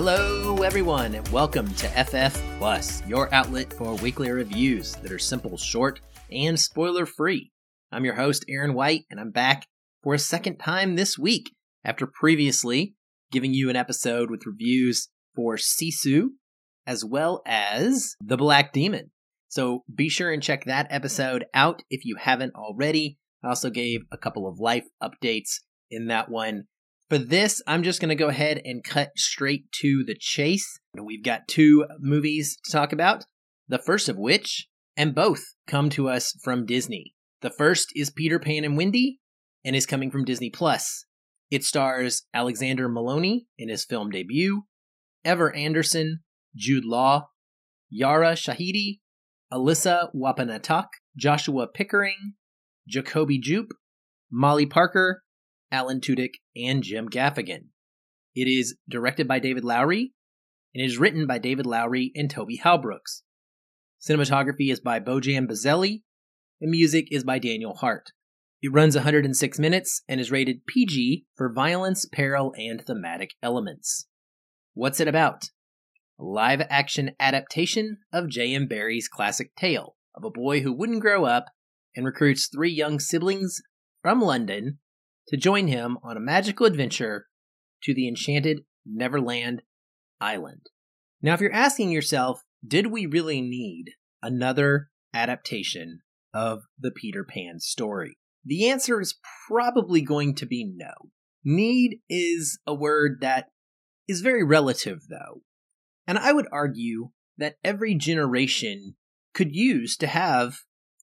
Hello, everyone, and welcome to FF Plus, your outlet for weekly reviews that are simple, short, and spoiler free. I'm your host, Aaron White, and I'm back for a second time this week after previously giving you an episode with reviews for Sisu as well as The Black Demon. So be sure and check that episode out if you haven't already. I also gave a couple of life updates in that one. For this, I'm just going to go ahead and cut straight to the chase. We've got two movies to talk about, the first of which, and both come to us from Disney. The first is Peter Pan and Wendy, and is coming from Disney Plus. It stars Alexander Molony in his film debut, Ever Anderson, Jude Law, Yara Shahidi, Alyssa Wapanatahk, Joshua Pickering, Jacoby Jupe, Molly Parker, Alan Tudyk, and Jim Gaffigan. It is directed by David Lowery and is written by David Lowery and Toby Halbrooks. Cinematography is by Bojan Bazelli, and music is by Daniel Hart. It runs 106 minutes and is rated PG for violence, peril, and thematic elements. What's it about? A live action adaptation of J.M. Barrie's classic tale of a boy who wouldn't grow up and recruits three young siblings from London to join him on a magical adventure to the enchanted Neverland Island. Now, if you're asking yourself, did we really need another adaptation of the Peter Pan story? The answer is probably going to be no. Need is a word that is very relative, though. And I would argue that every generation could use to have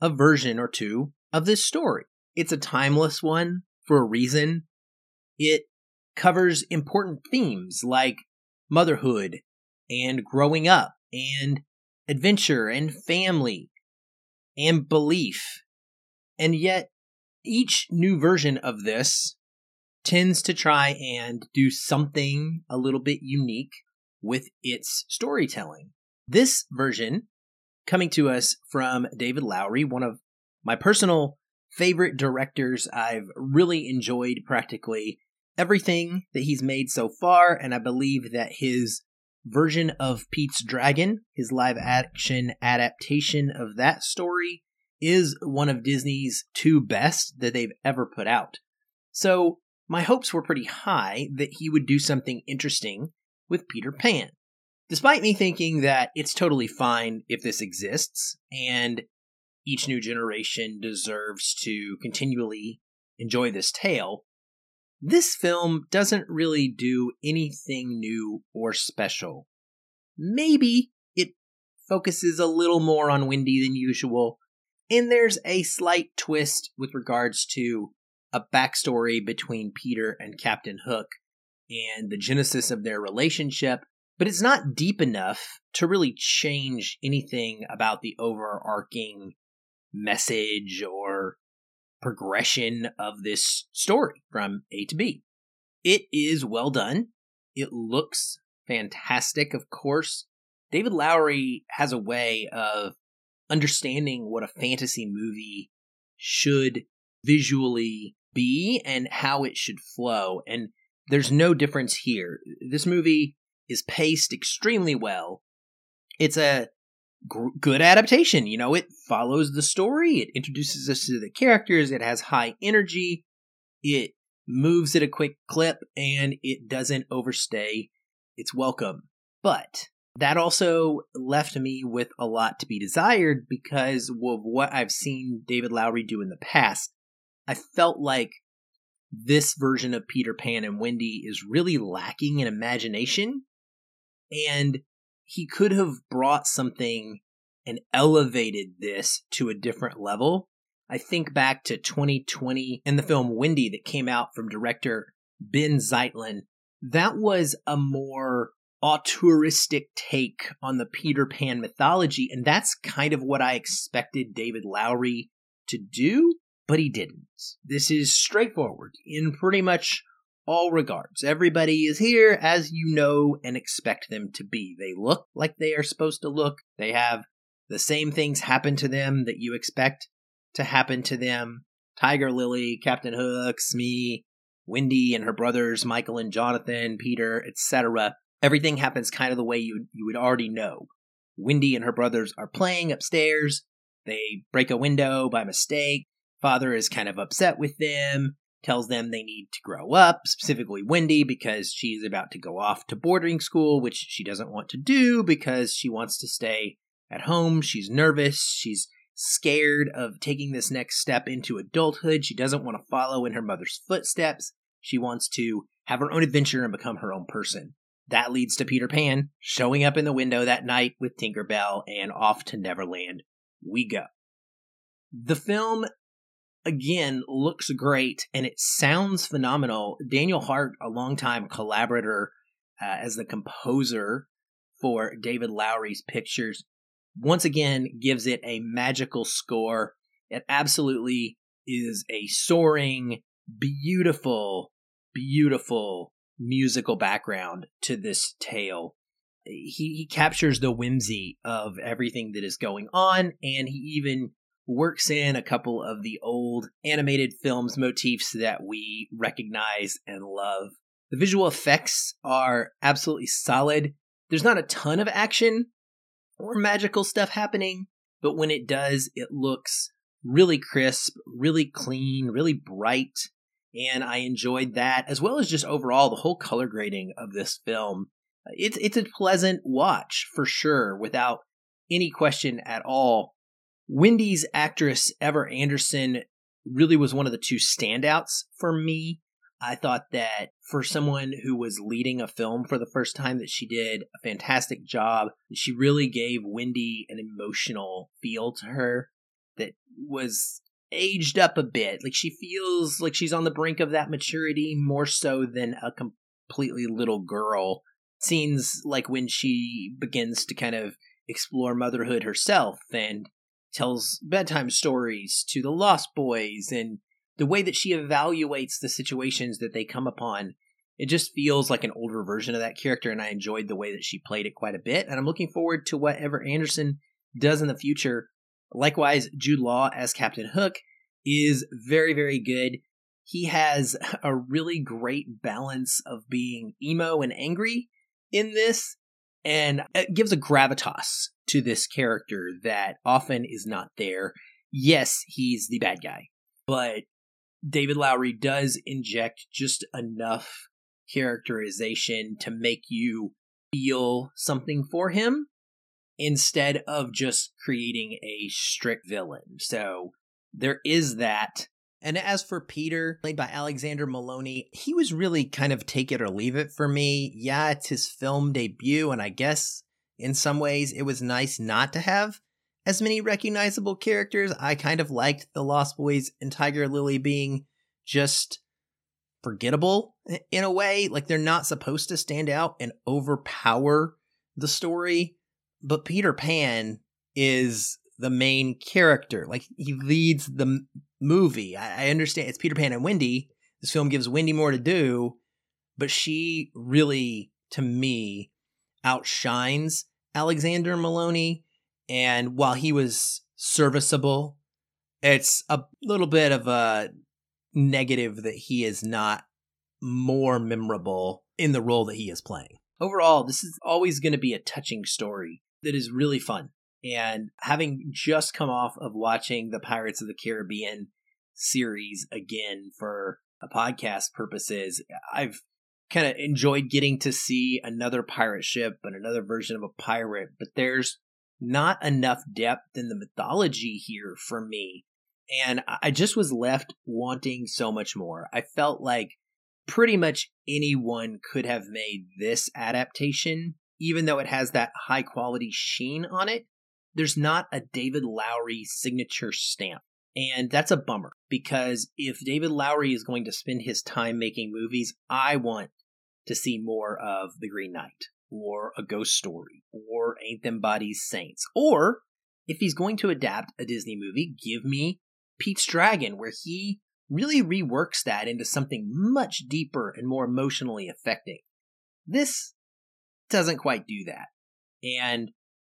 a version or two of this story. It's a timeless one for a reason. It covers important themes like motherhood and growing up and adventure and family and belief. And yet, each new version of this tends to try and do something a little bit unique with its storytelling. This version, coming to us from David Lowery, one of my personal favorite directors. I've really enjoyed practically everything that he's made so far, and I believe that his version of Pete's Dragon, his live action adaptation of that story, is one of Disney's two best that they've ever put out. So my hopes were pretty high that he would do something interesting with Peter Pan. Despite me thinking that it's totally fine if this exists, and each new generation deserves to continually enjoy this tale, this film doesn't really do anything new or special. Maybe it focuses a little more on Wendy than usual, and there's a slight twist with regards to a backstory between Peter and Captain Hook and the genesis of their relationship, but it's not deep enough to really change anything about the overarching message or progression of this story from A to B. It is well done. It looks fantastic, of course. David Lowery has a way of understanding what a fantasy movie should visually be and how it should flow. And there's no difference here. This movie is paced extremely well. It's a good adaptation. You know, it follows the story, it introduces us to the characters, it has high energy, it moves at a quick clip, and it doesn't overstay its welcome. But that also left me with a lot to be desired because of what I've seen David Lowery do in the past. I felt like this version of Peter Pan and Wendy is really lacking in imagination. And he could have brought something and elevated this to a different level. I think back to 2020 and the film Wendy that came out from director Ben Zeitlin. That was a more auteuristic take on the Peter Pan mythology, and that's kind of what I expected David Lowery to do, but he didn't. This is straightforward in pretty much all regards. Everybody is here as you know and expect them to be. They look like they are supposed to look. They have the same things happen to them that you expect to happen to them. Tiger Lily, Captain Hook, Smee, Wendy and her brothers, Michael and Jonathan, Peter, etc. Everything happens kind of the way you you would already know. Wendy and her brothers are playing upstairs. They break a window by mistake. Father is kind of upset with them, tells them they need to grow up, specifically Wendy, because she's about to go off to boarding school, which she doesn't want to do because she wants to stay at home. She's nervous. She's scared of taking this next step into adulthood. She doesn't want to follow in her mother's footsteps. She wants to have her own adventure and become her own person. That leads to Peter Pan showing up in the window that night with Tinkerbell and off to Neverland we go. The film again looks great and it sounds phenomenal. Daniel Hart, a longtime collaborator uh, as the composer for David Lowery's pictures, once again gives it a magical score. It absolutely is a soaring, beautiful, beautiful musical background to this tale he, he captures the whimsy of everything that is going on, and he even works in a couple of the old animated films motifs that we recognize and love. The visual effects are absolutely solid. There's not a ton of action or magical stuff happening, but when it does, it looks really crisp, really clean, really bright. And I enjoyed that, as well as just overall the whole color grading of this film it's it's a pleasant watch for sure, without any question at all. Wendy's actress Ever Anderson really was one of the two standouts for me. I thought that for someone who was leading a film for the first time that she did a fantastic job. She really gave Wendy an emotional feel to her that was aged up a bit. Like she feels like she's on the brink of that maturity more so than a completely little girl scenes like when she begins to kind of explore motherhood herself and tells bedtime stories to the lost boys and the way that she evaluates the situations that they come upon. It just feels like an older version of that character and i enjoyed the way that she played it quite a bit and i'm looking forward to whatever anderson does in the future. Likewise jude law as captain hook is very very good. He has a really great balance of being emo and angry in this, and it gives a gravitas to this character that often is not there. Yes, he's the bad guy, but David Lowery does inject just enough characterization to make you feel something for him instead of just creating a strict villain. So there is that and as for Peter, played by Alexander Molony, he was really kind of take it or leave it for me. Yeah, it's his film debut, and I guess in some ways it was nice not to have as many recognizable characters. I kind of liked the Lost Boys and Tiger Lily being just forgettable in a way. Like they're not supposed to stand out and overpower the story. But Peter Pan is the main character. Like he leads the movie. I, I understand it's Peter Pan and Wendy. This film gives Wendy more to do, but she really, to me, outshines Alexander Molony. And while he was serviceable, it's a little bit of a negative that he is not more memorable in the role that he is playing. Overall, this is always going to be a touching story that is really fun. And having just come off of watching the Pirates of the Caribbean series again for a podcast purposes, I've kind of enjoyed getting to see another pirate ship and another version of a pirate, but there's not enough depth in the mythology here for me. And I just was left wanting so much more. I felt like pretty much anyone could have made this adaptation, even though it has that high quality sheen on it there's not a David Lowery signature stamp. And that's a bummer because if David Lowery is going to spend his time making movies, I want to see more of The Green Knight or A Ghost Story or Ain't Them Bodies Saints. Or if he's going to adapt a Disney movie, give me Pete's Dragon, where he really reworks that into something much deeper and more emotionally affecting. This doesn't quite do that. And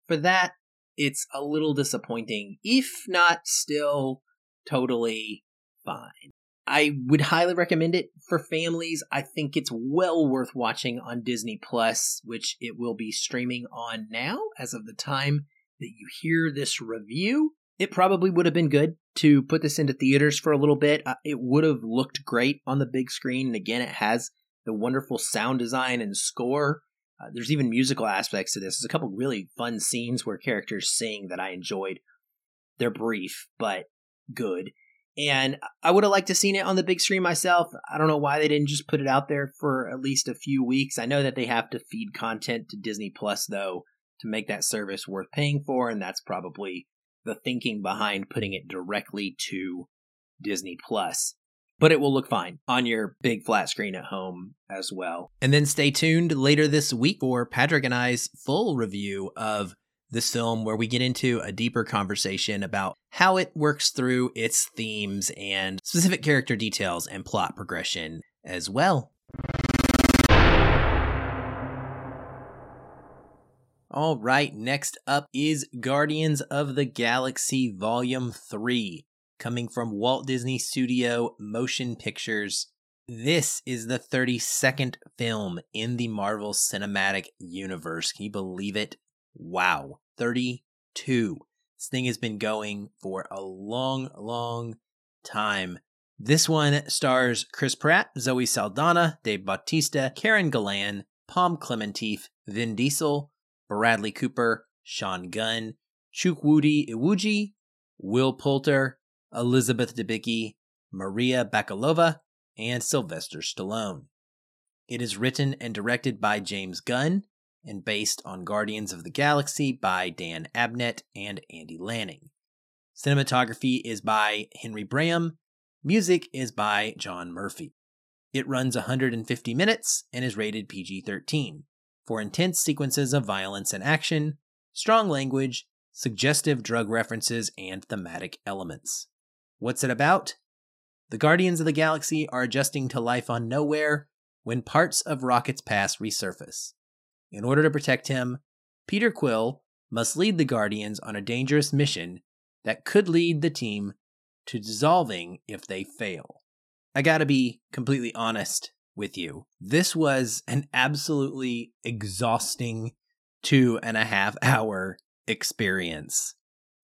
for that, it's a little disappointing, if not still totally fine. I would highly recommend it for families. I think it's well worth watching on Disney Plus, which it will be streaming on now as of the time that you hear this review. It probably would have been good to put this into theaters for a little bit. Uh, it would have looked great on the big screen. And again, it has the wonderful sound design and score. Uh, there's even musical aspects to this. There's a couple really fun scenes where characters sing that I enjoyed. They're brief, but good. And I would have liked to seen it on the big screen myself. I don't know why they didn't just put it out there for at least a few weeks. I know that they have to feed content to Disney Plus though to make that service worth paying for, and that's probably the thinking behind putting it directly to Disney Plus. But it will look fine on your big flat screen at home as well. And then stay tuned later this week for Patrick and I's full review of this film where we get into a deeper conversation about how it works through its themes and specific character details and plot progression as well. All right, next up is Guardians of the Galaxy Volume 3, coming from Walt Disney Studio Motion Pictures. This is the 32nd film in the Marvel Cinematic Universe. Can you believe it? Wow. 32. This thing has been going for a long, long time. This one stars Chris Pratt, Zoe Saldana, Dave Bautista, Karen Gillan, Pom Klementieff, Vin Diesel, Bradley Cooper, Sean Gunn, Chukwudi Iwuji, Will Poulter, Elizabeth Debicki, Maria Bakalova, and Sylvester Stallone. It is written and directed by James Gunn and based on Guardians of the Galaxy by Dan Abnett and Andy Lanning. Cinematography is by Henry Braham. Music is by John Murphy. It runs 150 minutes and is rated PG 13 for intense sequences of violence and action, strong language, suggestive drug references, and thematic elements. What's it about? The Guardians of the Galaxy are adjusting to life on Nowhere when parts of Rocket's past resurface. In order to protect him, Peter Quill must lead the Guardians on a dangerous mission that could lead the team to dissolving if they fail. I gotta be completely honest with you. This was an absolutely exhausting two and a half hour experience.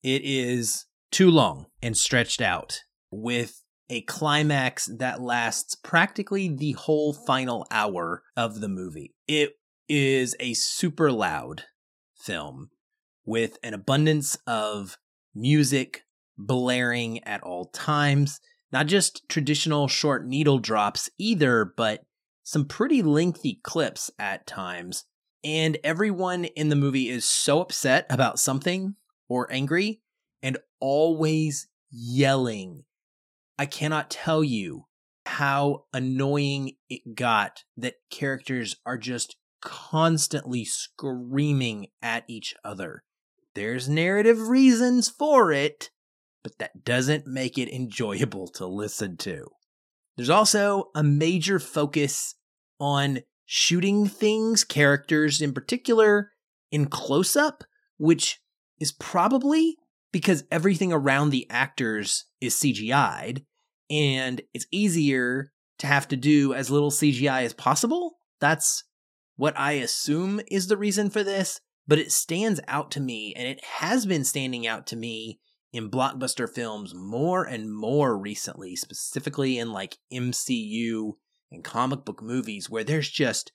It is too long and stretched out with a climax that lasts practically the whole final hour of the movie. It is a super loud film with an abundance of music blaring at all times. Not just traditional short needle drops either, but some pretty lengthy clips at times. And everyone in the movie is so upset about something or angry and always yelling. I cannot tell you how annoying it got that characters are just constantly screaming at each other. There's narrative reasons for it, but that doesn't make it enjoyable to listen to. There's also a major focus on shooting things, characters in particular, in close up, which is probably because everything around the actors is CGI'd, and it's easier to have to do as little CGI as possible. That's what I assume is the reason for this, but it stands out to me, and it has been standing out to me in blockbuster films more and more recently, specifically in like MCU and comic book movies, where there's just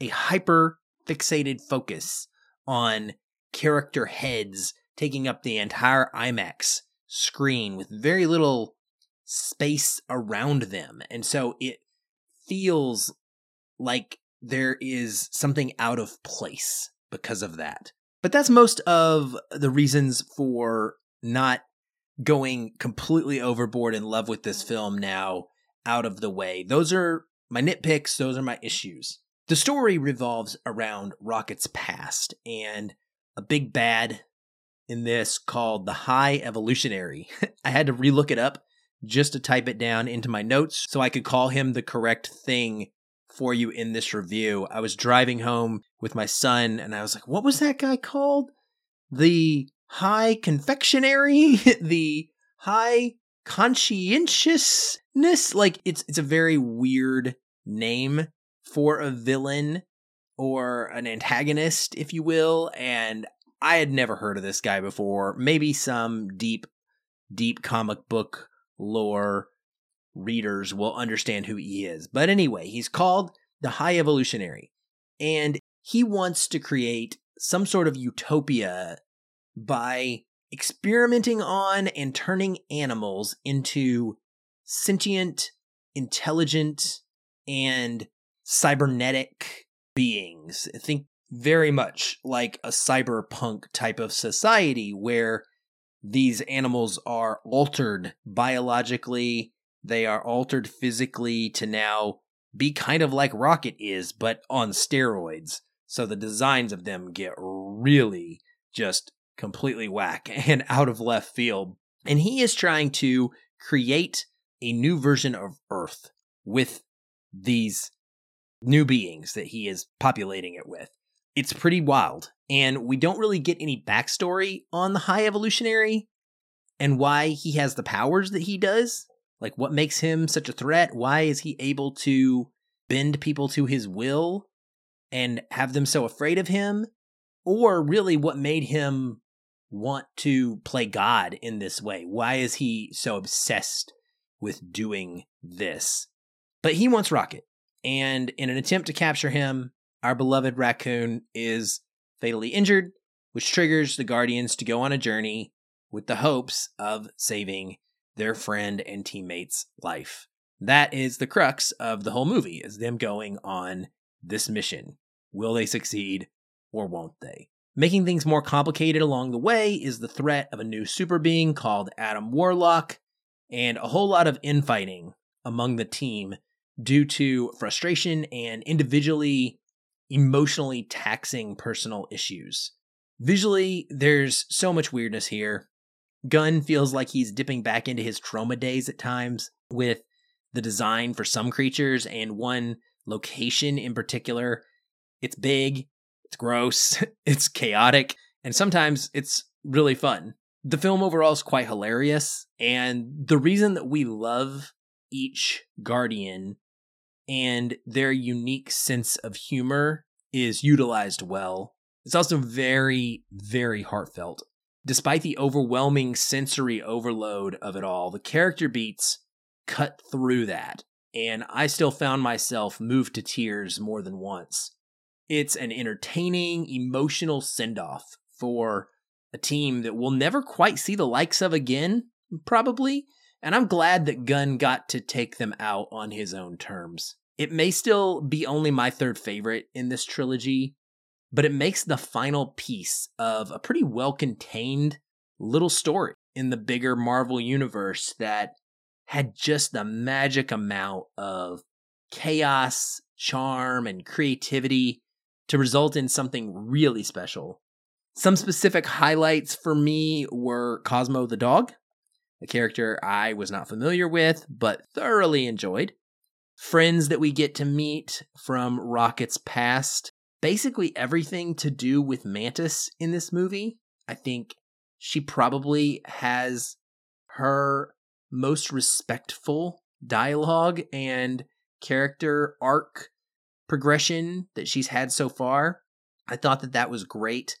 a hyper fixated focus on character heads taking up the entire IMAX screen with very little space around them. And so it feels like there is something out of place because of that. But that's most of the reasons for not going completely overboard in love with this film now out of the way. Those are my nitpicks, those are my issues. The story revolves around Rocket's past and a big bad in this called the High Evolutionary. I had to relook it up just to type it down into my notes so I could call him the correct thing for you in this review. I was driving home with my son and I was like, what was that guy called? The high confectionery? the high conscientiousness. Like it's it's a very weird name for a villain or an antagonist, if you will. And I had never heard of this guy before. Maybe some deep, deep comic book lore readers will understand who he is. But anyway, he's called the High Evolutionary. And he wants to create some sort of utopia by experimenting on and turning animals into sentient, intelligent, and cybernetic beings. Think very much like a cyberpunk type of society where these animals are altered biologically, they are altered physically to now be kind of like Rocket is, but on steroids. So the designs of them get really just completely whack and out of left field. And he is trying to create a new version of Earth with these new beings that he is populating it with. It's pretty wild. And we don't really get any backstory on the High Evolutionary and why he has the powers that he does. Like, what makes him such a threat? Why is he able to bend people to his will and have them so afraid of him? Or really, what made him want to play God in this way? Why is he so obsessed with doing this? But he wants Rocket. And in an attempt to capture him, our beloved raccoon is fatally injured, which triggers the Guardians to go on a journey with the hopes of saving their friend and teammate's life. That is the crux of the whole movie, is them going on this mission. Will they succeed or won't they? Making things more complicated along the way is the threat of a new super being called Adam Warlock, and a whole lot of infighting among the team due to frustration and individually emotionally taxing personal issues. Visually, there's so much weirdness here. Gunn feels like he's dipping back into his Troma days at times with the design for some creatures and one location in particular. It's big, it's gross, it's chaotic, and sometimes it's really fun. The film overall is quite hilarious, and the reason that we love each Guardian and their unique sense of humor is utilized well. It's also very, very heartfelt. Despite the overwhelming sensory overload of it all, the character beats cut through that, and I still found myself moved to tears more than once. It's an entertaining, emotional send off for a team that we'll never quite see the likes of again, probably, and I'm glad that Gunn got to take them out on his own terms. It may still be only my third favorite in this trilogy, but it makes the final piece of a pretty well contained little story in the bigger Marvel universe that had just the magic amount of chaos, charm, and creativity to result in something really special. Some specific highlights for me were Cosmo the dog, a character I was not familiar with but thoroughly enjoyed friends that we get to meet from Rocket's past. Basically, everything to do with Mantis in this movie. I think she probably has her most respectful dialogue and character arc progression that she's had so far. I thought that that was great.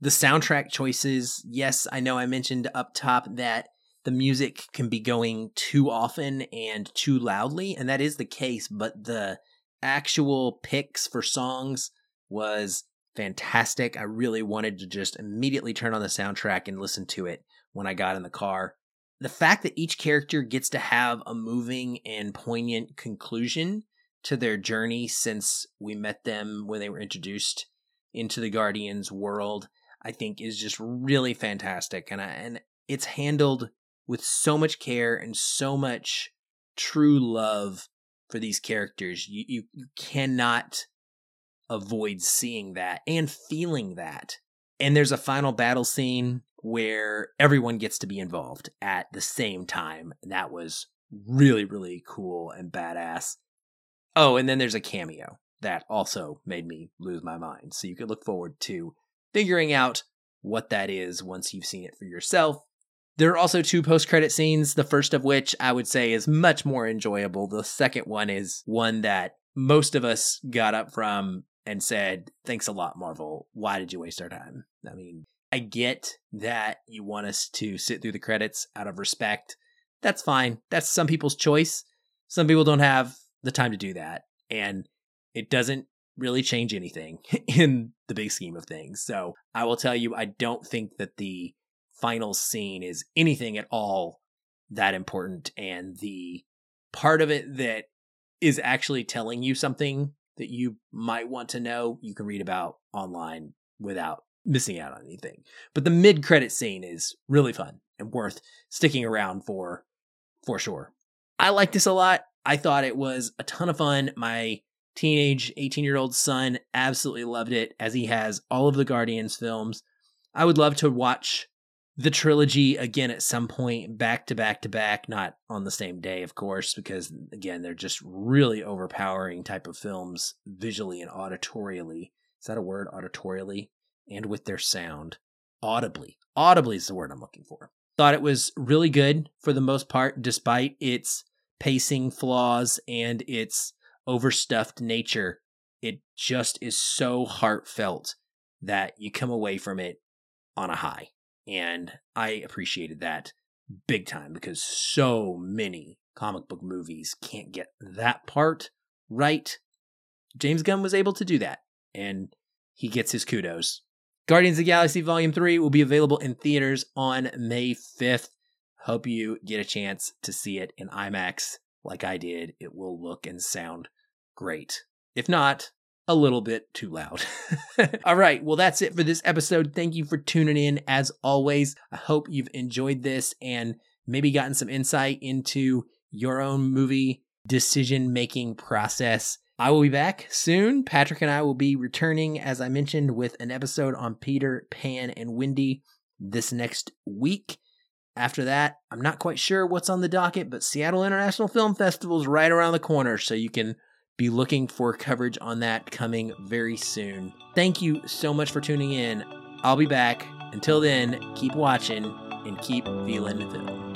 The soundtrack choices, yes, I know I mentioned up top that the music can be going too often and too loudly, and that is the case, but the actual picks for songs was fantastic. I really wanted to just immediately turn on the soundtrack and listen to it when I got in the car. The fact that each character gets to have a moving and poignant conclusion to their journey since we met them when they were introduced into the Guardians world, I think is just really fantastic. And I, and it's handled with so much care and so much true love for these characters. You, you, you cannot avoid seeing that and feeling that. And there's a final battle scene where everyone gets to be involved at the same time. And That was really, really cool and badass. Oh, and then there's a cameo that also made me lose my mind. So you could look forward to figuring out what that is once you've seen it for yourself There are also two post credit scenes, the first of which I would say is much more enjoyable. The second one is one that most of us got up from and said, Thanks a lot, Marvel. Why did you waste our time? I mean, I get that you want us to sit through the credits out of respect. That's fine. That's some people's choice. Some people don't have the time to do that. And it doesn't really change anything in the big scheme of things. So I will tell you, I don't think that the final scene is anything at all that important. And the part of it that is actually telling you something that you might want to know, you can read about online without missing out on anything. But the mid credit scene is really fun and worth sticking around for for sure. I like this a lot. I thought it was a ton of fun. My teenage 18 year old son absolutely loved it, as he has all of the Guardians films. I would love to watch the trilogy again at some point, back to back to back, not on the same day, of course, because again, they're just really overpowering type of films visually and auditorially. Is that a word? Auditorially? And with their sound. Audibly. Audibly is the word I'm looking for. Thought it was really good for the most part, despite its pacing flaws and its overstuffed nature. It just is so heartfelt that you come away from it on a high. And I appreciated that big time because so many comic book movies can't get that part right. James Gunn was able to do that, and he gets his kudos. Guardians of Galaxy Volume 3 will be available in theaters on May 5th. Hope you get a chance to see it in IMAX like I did. It will look and sound great. If not, a little bit too loud. All right, well, that's it for this episode. Thank you for tuning in as always. I hope you've enjoyed this and maybe gotten some insight into your own movie decision making process. I will be back soon. Patrick and I will be returning, as I mentioned, with an episode on Peter, Pan, and Wendy this next week. After that, I'm not quite sure what's on the docket, but Seattle International Film Festival is right around the corner, so you can be looking for coverage on that coming very soon. Thank you so much for tuning in. I'll be back. Until then, keep watching and keep feeling the film.